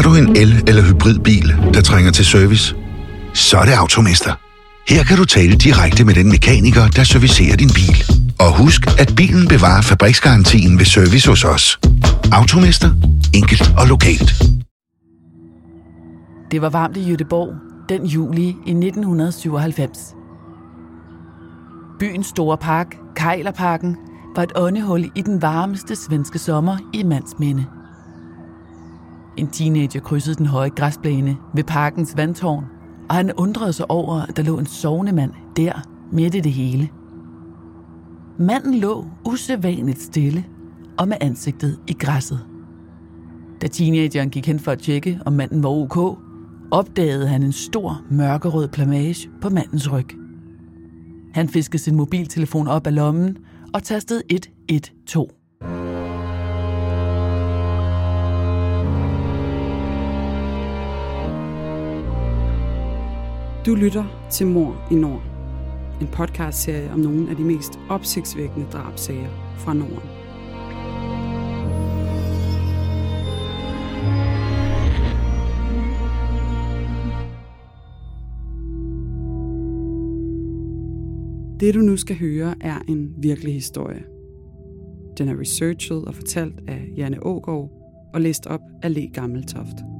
Har du en el- eller hybridbil, der trænger til service? Så er det Automester. Her kan du tale direkte med den mekaniker, der servicerer din bil. Og husk, at bilen bevarer fabriksgarantien ved service hos os. Automester. Enkelt og lokalt. Det var varmt i Jødeborg den juli i 1997. Byens store park, Kejlerparken, var et åndehul i den varmeste svenske sommer i mandsminde. En teenager krydsede den høje græsplæne ved parkens vandtårn, og han undrede sig over, at der lå en sovende mand der, midt i det hele. Manden lå usædvanligt stille og med ansigtet i græsset. Da teenageren gik hen for at tjekke, om manden var ok, opdagede han en stor mørkerød plamage på mandens ryg. Han fiskede sin mobiltelefon op af lommen og tastede 112. Du lytter til Mor i Nord. En podcastserie om nogle af de mest opsigtsvækkende drabsager fra Norden. Det du nu skal høre er en virkelig historie. Den er researchet og fortalt af Janne Ågaard og læst op af Le Gammeltoft.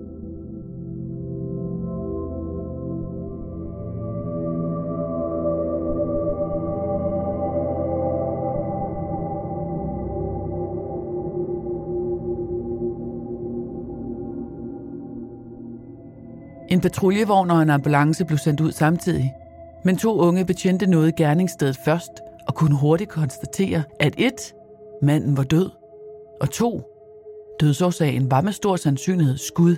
En patruljevogn og en ambulance blev sendt ud samtidig. Men to unge betjente nåede gerningsstedet først og kunne hurtigt konstatere, at et, manden var død, og to, dødsårsagen var med stor sandsynlighed skud.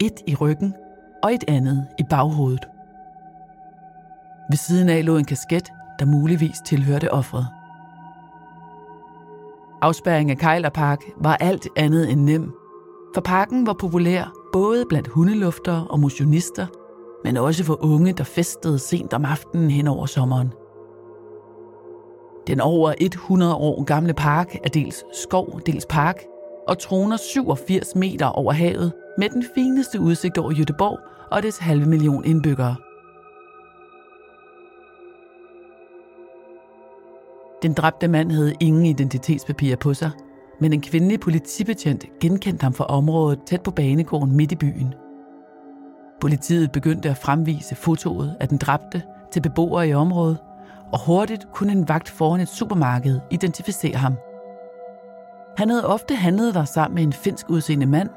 Et i ryggen og et andet i baghovedet. Ved siden af lå en kasket, der muligvis tilhørte offret. Afspæringen af Kejlerpark var alt andet end nem, for parken var populær både blandt hundeluftere og motionister, men også for unge, der festede sent om aftenen hen over sommeren. Den over 100 år gamle park er dels skov, dels park, og troner 87 meter over havet med den fineste udsigt over Jødeborg og dets halve million indbyggere. Den dræbte mand havde ingen identitetspapirer på sig, men en kvindelig politibetjent genkendte ham fra området tæt på banegården midt i byen. Politiet begyndte at fremvise fotoet af den dræbte til beboere i området, og hurtigt kunne en vagt foran et supermarked identificere ham. Han havde ofte handlet der sammen med en finsk udseende mand,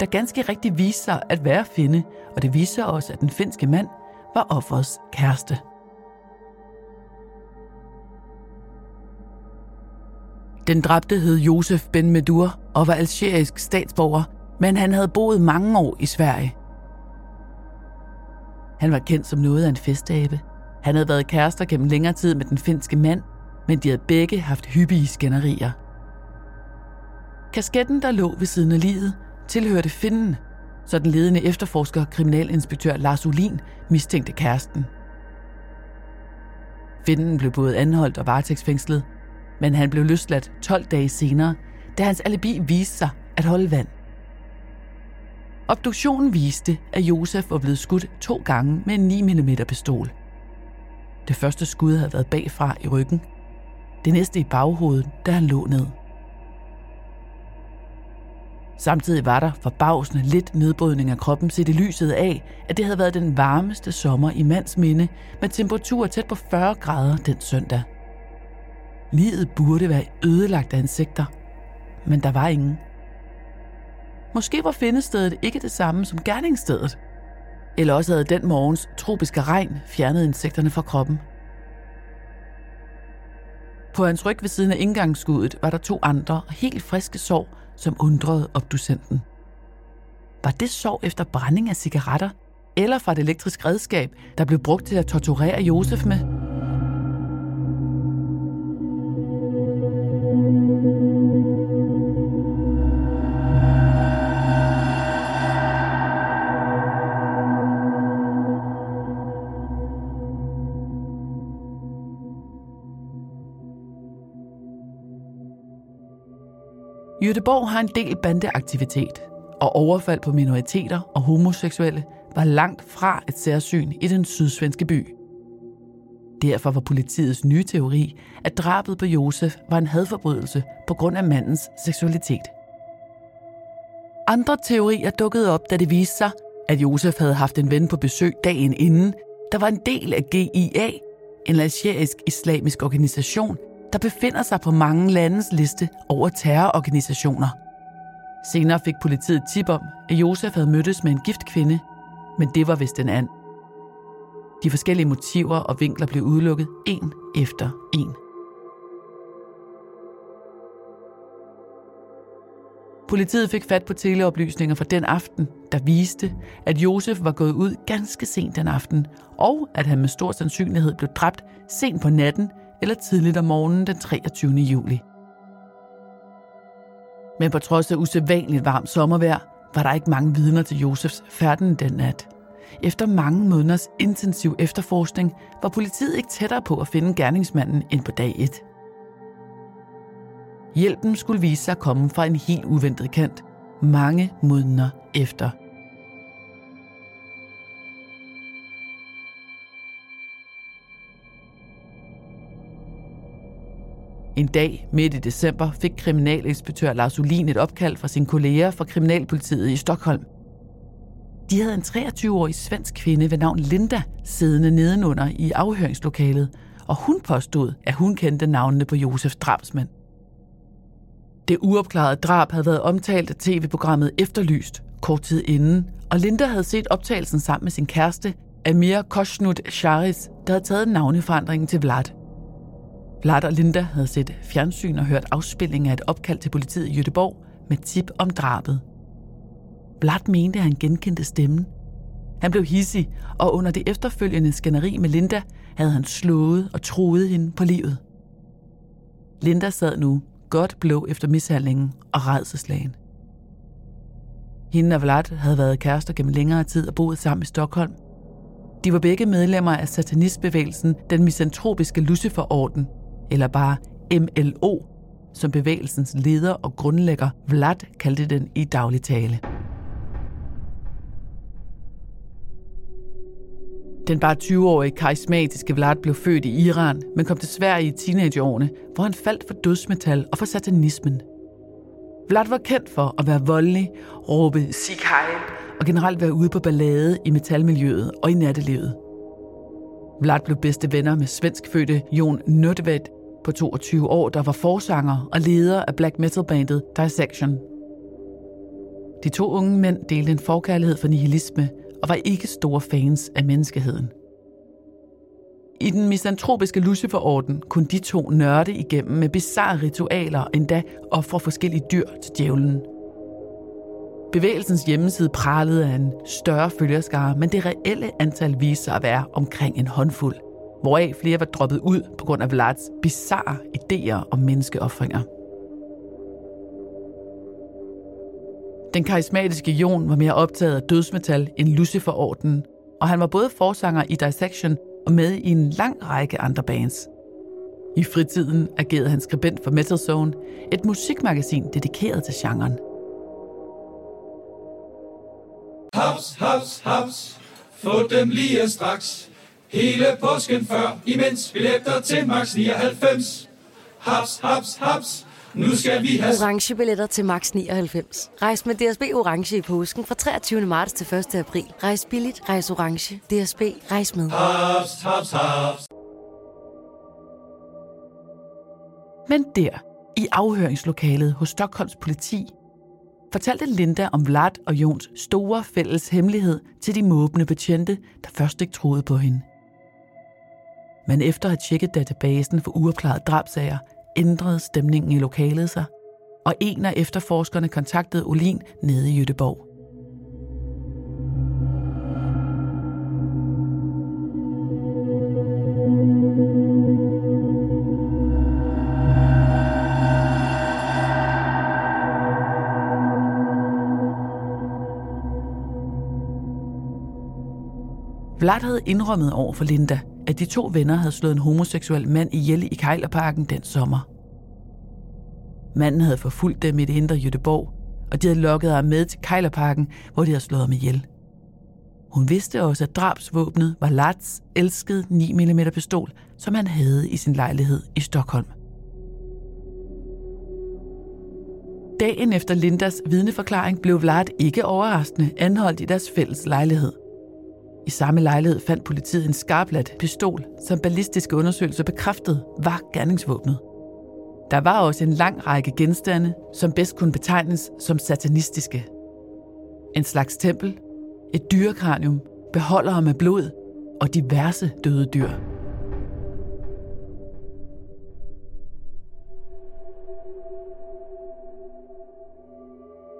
der ganske rigtigt viste sig at være finde, og det viste også, at den finske mand var offerets kæreste. Den dræbte hed Josef Ben Medur og var algerisk statsborger, men han havde boet mange år i Sverige. Han var kendt som noget af en festabe. Han havde været kærester gennem længere tid med den finske mand, men de havde begge haft hyppige skænderier. Kasketten, der lå ved siden af livet, tilhørte finden, så den ledende efterforsker, kriminalinspektør Lars Ulin, mistænkte kæresten. Finden blev både anholdt og varetægtsfængslet, men han blev løsladt 12 dage senere, da hans alibi viste sig at holde vand. Obduktionen viste, at Josef var blevet skudt to gange med en 9 mm pistol. Det første skud havde været bagfra i ryggen, det næste i baghovedet, da han lå ned. Samtidig var der forbavsende lidt nedbrydning af kroppen set i lyset af, at det havde været den varmeste sommer i mands minde med temperaturer tæt på 40 grader den søndag. Livet burde være ødelagt af insekter, men der var ingen. Måske var findestedet ikke det samme som gerningsstedet. Eller også havde den morgens tropiske regn fjernet insekterne fra kroppen. På hans ryg ved siden af indgangsskuddet var der to andre helt friske sår, som undrede obducenten. Var det sår efter brænding af cigaretter, eller fra et elektrisk redskab, der blev brugt til at torturere Josef med? Jødeborg har en del bandeaktivitet, og overfald på minoriteter og homoseksuelle var langt fra et særsyn i den sydsvenske by. Derfor var politiets nye teori, at drabet på Josef var en hadforbrydelse på grund af mandens seksualitet. Andre teorier dukkede op, da det viste sig, at Josef havde haft en ven på besøg dagen inden, der var en del af GIA, en algerisk islamisk organisation, der befinder sig på mange landes liste over terrororganisationer. Senere fik politiet tip om, at Josef havde mødtes med en gift kvinde, men det var vist en and. De forskellige motiver og vinkler blev udelukket en efter en. Politiet fik fat på teleoplysninger fra den aften, der viste, at Josef var gået ud ganske sent den aften, og at han med stor sandsynlighed blev dræbt sent på natten eller tidligt om morgenen den 23. juli. Men på trods af usædvanligt varmt sommervejr, var der ikke mange vidner til Josefs færden den nat. Efter mange måneders intensiv efterforskning var politiet ikke tættere på at finde gerningsmanden end på dag 1. Hjælpen skulle vise sig at komme fra en helt uventet kant, mange måneder efter En dag midt i december fik kriminalinspektør Lars Ulin et opkald fra sine kolleger fra Kriminalpolitiet i Stockholm. De havde en 23-årig svensk kvinde ved navn Linda siddende nedenunder i afhøringslokalet, og hun påstod, at hun kendte navnene på Josefs drabsmænd. Det uopklarede drab havde været omtalt af tv-programmet Efterlyst kort tid inden, og Linda havde set optagelsen sammen med sin kæreste, Amir Koshnut Sharis, der havde taget navneforandringen til Vlad. Vlad og Linda havde set fjernsyn og hørt afspilling af et opkald til politiet i Jødeborg med tip om drabet. Vlad mente, at han genkendte stemmen. Han blev hissig, og under det efterfølgende skænderi med Linda havde han slået og troet hende på livet. Linda sad nu godt blå efter mishandlingen og redselslagen. Hende og Vlad havde været kærester gennem længere tid og boet sammen i Stockholm. De var begge medlemmer af satanistbevægelsen, den misantropiske Luciferorden, eller bare MLO, som bevægelsens leder og grundlægger Vlad kaldte den i daglig tale. Den bare 20-årige karismatiske Vlad blev født i Iran, men kom til Sverige i teenageårene, hvor han faldt for dødsmetal og for satanismen. Vlad var kendt for at være voldelig, råbe Sig Heil og generelt være ude på ballade i metalmiljøet og i nattelivet. Vlad blev bedste venner med svenskfødte Jon Nordved på 22 år, der var forsanger og leder af black metal-bandet Dissection. De to unge mænd delte en forkærlighed for nihilisme og var ikke store fans af menneskeheden. I den misantropiske Lucifer-orden kunne de to nørde igennem med bizarre ritualer endda ofre forskellige dyr til djævlen. Bevægelsens hjemmeside pralede af en større følgerskare, men det reelle antal viste sig at være omkring en håndfuld – hvoraf flere var droppet ud på grund af Vlads bizarre idéer om menneskeoffringer. Den karismatiske Jon var mere optaget af dødsmetal end Lucifer-orden, og han var både forsanger i Dissection og med i en lang række andre bands. I fritiden agerede han skribent for Metal Zone, et musikmagasin dedikeret til genren. Haps, haps, haps, få dem lige straks. Hele påsken før, imens billetter til max 99. Haps, haps, haps. Nu skal vi have... Orange billetter til max 99. Rejs med DSB Orange i påsken fra 23. marts til 1. april. Rejs billigt, rejs orange. DSB, rejs med. Hops, hops, hops. Men der, i afhøringslokalet hos Stockholms politi, fortalte Linda om Vlad og Jons store fælles hemmelighed til de måbende betjente, der først ikke troede på hende. Men efter at tjekke databasen for uopklaret drabsager, ændrede stemningen i lokalet sig, og en af efterforskerne kontaktede Olin nede i Jødeborg. Vlad havde indrømmet over for Linda – at de to venner havde slået en homoseksuel mand ihjel i Kejlerparken den sommer. Manden havde forfulgt dem i det indre Jødeborg, og de havde lokket ham med til Kejlerparken, hvor de havde slået ham ihjel. Hun vidste også, at drabsvåbnet var Lats elskede 9mm pistol, som han havde i sin lejlighed i Stockholm. Dagen efter Lindas vidneforklaring blev Vlad ikke overraskende anholdt i deres fælles lejlighed. I samme lejlighed fandt politiet en skarpladt pistol, som ballistiske undersøgelser bekræftede var gerningsvåbnet. Der var også en lang række genstande, som bedst kunne betegnes som satanistiske. En slags tempel, et dyrekranium, beholdere med blod og diverse døde dyr.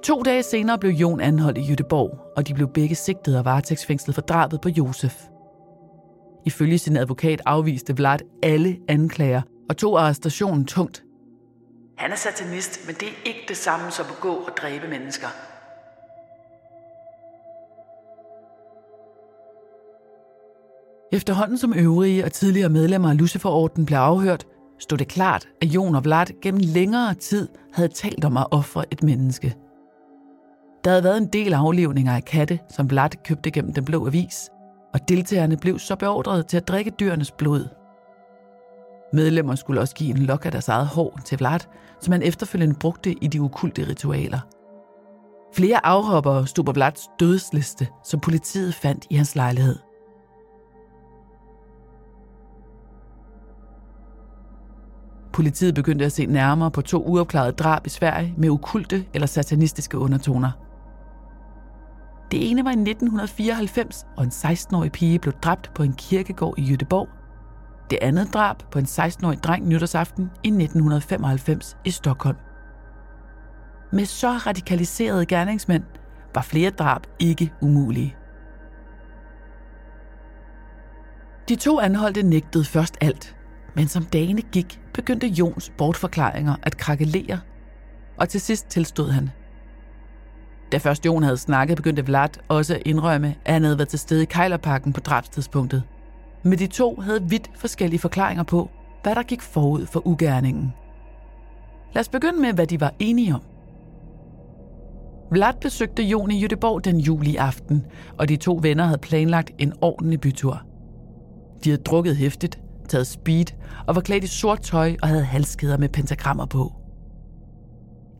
To dage senere blev Jon anholdt i Jødeborg, og de blev begge sigtet og varetægtsfængslet for drabet på Josef. Ifølge sin advokat afviste Vlad alle anklager og tog arrestationen tungt. Han er satanist, men det er ikke det samme som at gå og dræbe mennesker. Efterhånden som øvrige og tidligere medlemmer af Luciferorden blev afhørt, stod det klart, at Jon og Vlad gennem længere tid havde talt om at ofre et menneske. Der havde været en del aflivninger af katte, som Vlad købte gennem den blå avis, og deltagerne blev så beordret til at drikke dyrenes blod. Medlemmer skulle også give en lok af deres eget hår til Vlad, som han efterfølgende brugte i de okulte ritualer. Flere afhoppere stod på Vlads dødsliste, som politiet fandt i hans lejlighed – Politiet begyndte at se nærmere på to uopklarede drab i Sverige med okulte eller satanistiske undertoner. Det ene var i 1994, og en 16-årig pige blev dræbt på en kirkegård i Jødeborg. Det andet drab på en 16-årig dreng nytårsaften i 1995 i Stockholm. Med så radikaliserede gerningsmænd var flere drab ikke umulige. De to anholdte nægtede først alt, men som dagene gik, begyndte Jons bortforklaringer at krakelere, og til sidst tilstod han. Da først Jon havde snakket, begyndte Vlad også at indrømme, at han havde været til stede i Kejlerparken på drabstidspunktet. Men de to havde vidt forskellige forklaringer på, hvad der gik forud for ugerningen. Lad os begynde med, hvad de var enige om. Vlad besøgte Jon i Jødeborg den juli aften, og de to venner havde planlagt en ordentlig bytur. De havde drukket hæftigt, taget speed og var klædt i sort tøj og havde halskæder med pentagrammer på.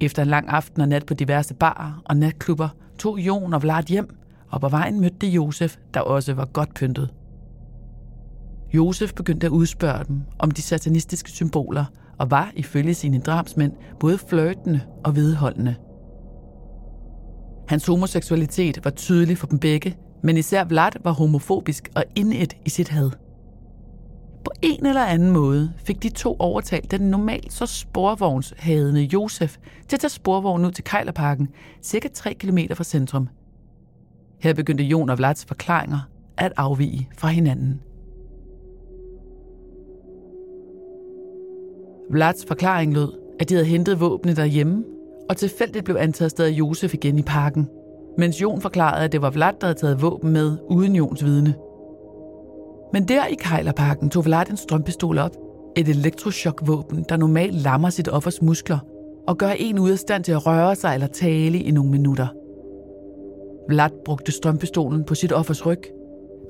Efter en lang aften og nat på diverse barer og natklubber tog Jon og Vlad hjem, og på vejen mødte de Josef, der også var godt pyntet. Josef begyndte at udspørge dem om de satanistiske symboler, og var ifølge sine drabsmænd både flirtende og vedholdende. Hans homoseksualitet var tydelig for dem begge, men især Vlad var homofobisk og indet i sit had. På en eller anden måde fik de to overtalt den normalt så sporvognshadende Josef til at tage sporvognen ud til Kejlerparken, cirka 3 km fra centrum. Her begyndte Jon og Vlads forklaringer at afvige fra hinanden. Vlads forklaring lød, at de havde hentet våbne derhjemme, og tilfældigt blev antaget sted af Josef igen i parken, mens Jon forklarede, at det var Vlad, der havde taget våben med uden Jons vidne. Men der i Kejlerparken tog Vlad en strømpistol op. Et elektrochokvåben, der normalt lammer sit offers muskler og gør en ud af stand til at røre sig eller tale i nogle minutter. Vlad brugte strømpistolen på sit offers ryg,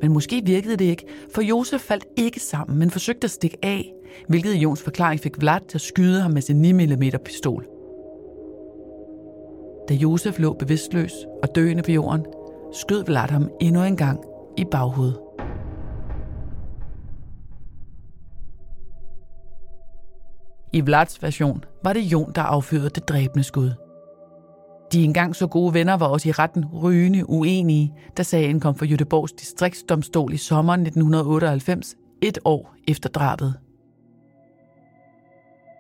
men måske virkede det ikke, for Josef faldt ikke sammen, men forsøgte at stikke af, hvilket Jons forklaring fik Vlad til at skyde ham med sin 9mm pistol. Da Josef lå bevidstløs og døende på jorden, skød Vlad ham endnu en gang i baghovedet. I Vlads version var det Jon, der affyrede det dræbende skud. De engang så gode venner var også i retten rygende uenige, da sagen kom for Jødeborgs distriktsdomstol i sommeren 1998, et år efter drabet.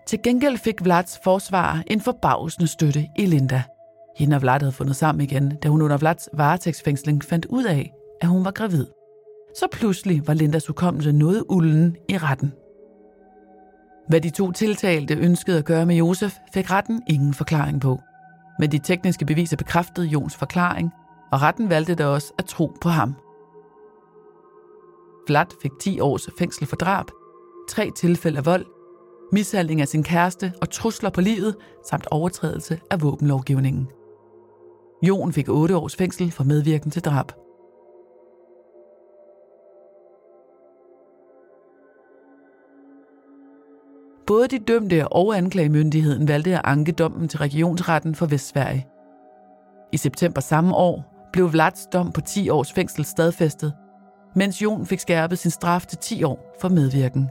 Til gengæld fik Vlads forsvar en forbavsende støtte i Linda. Hende og Vlad havde fundet sammen igen, da hun under Vlads varetægtsfængsling fandt ud af, at hun var gravid. Så pludselig var Lindas hukommelse noget ulden i retten. Hvad de to tiltalte ønskede at gøre med Josef, fik retten ingen forklaring på. Men de tekniske beviser bekræftede Jons forklaring, og retten valgte da også at tro på ham. Flat fik 10 års fængsel for drab, tre tilfælde af vold, mishandling af sin kæreste og trusler på livet, samt overtrædelse af våbenlovgivningen. Jon fik 8 års fængsel for medvirken til drab. Både de dømte og anklagemyndigheden valgte at anke dommen til regionsretten for Vestsverige. I september samme år blev Vlads dom på 10 års fængsel stadfæstet, mens Jon fik skærpet sin straf til 10 år for medvirken.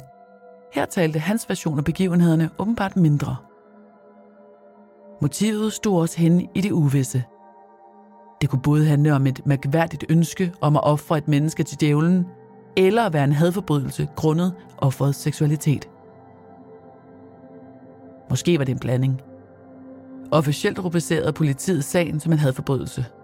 Her talte hans version af begivenhederne åbenbart mindre. Motivet stod også henne i det uvisse. Det kunne både handle om et mærkværdigt ønske om at ofre et menneske til djævlen, eller at være en hadforbrydelse grundet offerets seksualitet. Måske var det en blanding. Officielt rubricerede politiet sagen som en hadforbrydelse –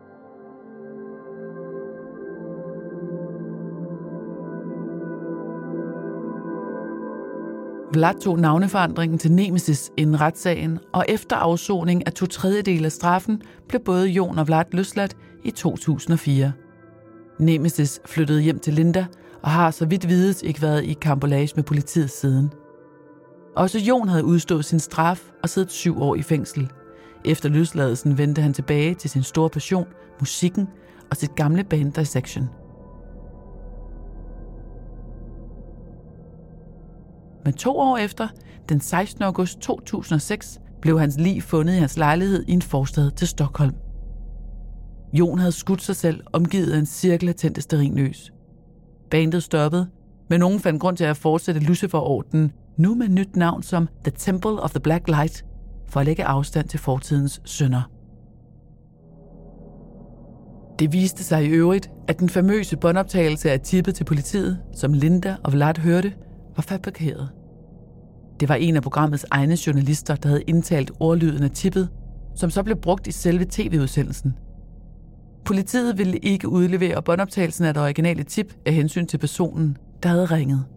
Vlad tog navneforandringen til Nemesis inden retssagen, og efter afsoning af to tredjedel af straffen blev både Jon og Vlad løsladt i 2004. Nemesis flyttede hjem til Linda og har så vidt vides ikke været i kambolage med politiet siden. Også Jon havde udstået sin straf og siddet syv år i fængsel. Efter løsladelsen vendte han tilbage til sin store passion, musikken og sit gamle band Dissection – Men to år efter, den 16. august 2006, blev hans lig fundet i hans lejlighed i en forstad til Stockholm. Jon havde skudt sig selv omgivet af en cirkel af tændte sterinløs. Bandet stoppede, men nogen fandt grund til at fortsætte Lucifer-orden, nu med nyt navn som The Temple of the Black Light, for at lægge afstand til fortidens synder. Det viste sig i øvrigt, at den famøse båndoptagelse af tippet til politiet, som Linda og Vlad hørte, var fabrikeret. Det var en af programmets egne journalister, der havde indtalt ordlyden af tippet, som så blev brugt i selve tv-udsendelsen. Politiet ville ikke udlevere båndoptagelsen af det originale tip af hensyn til personen, der havde ringet. –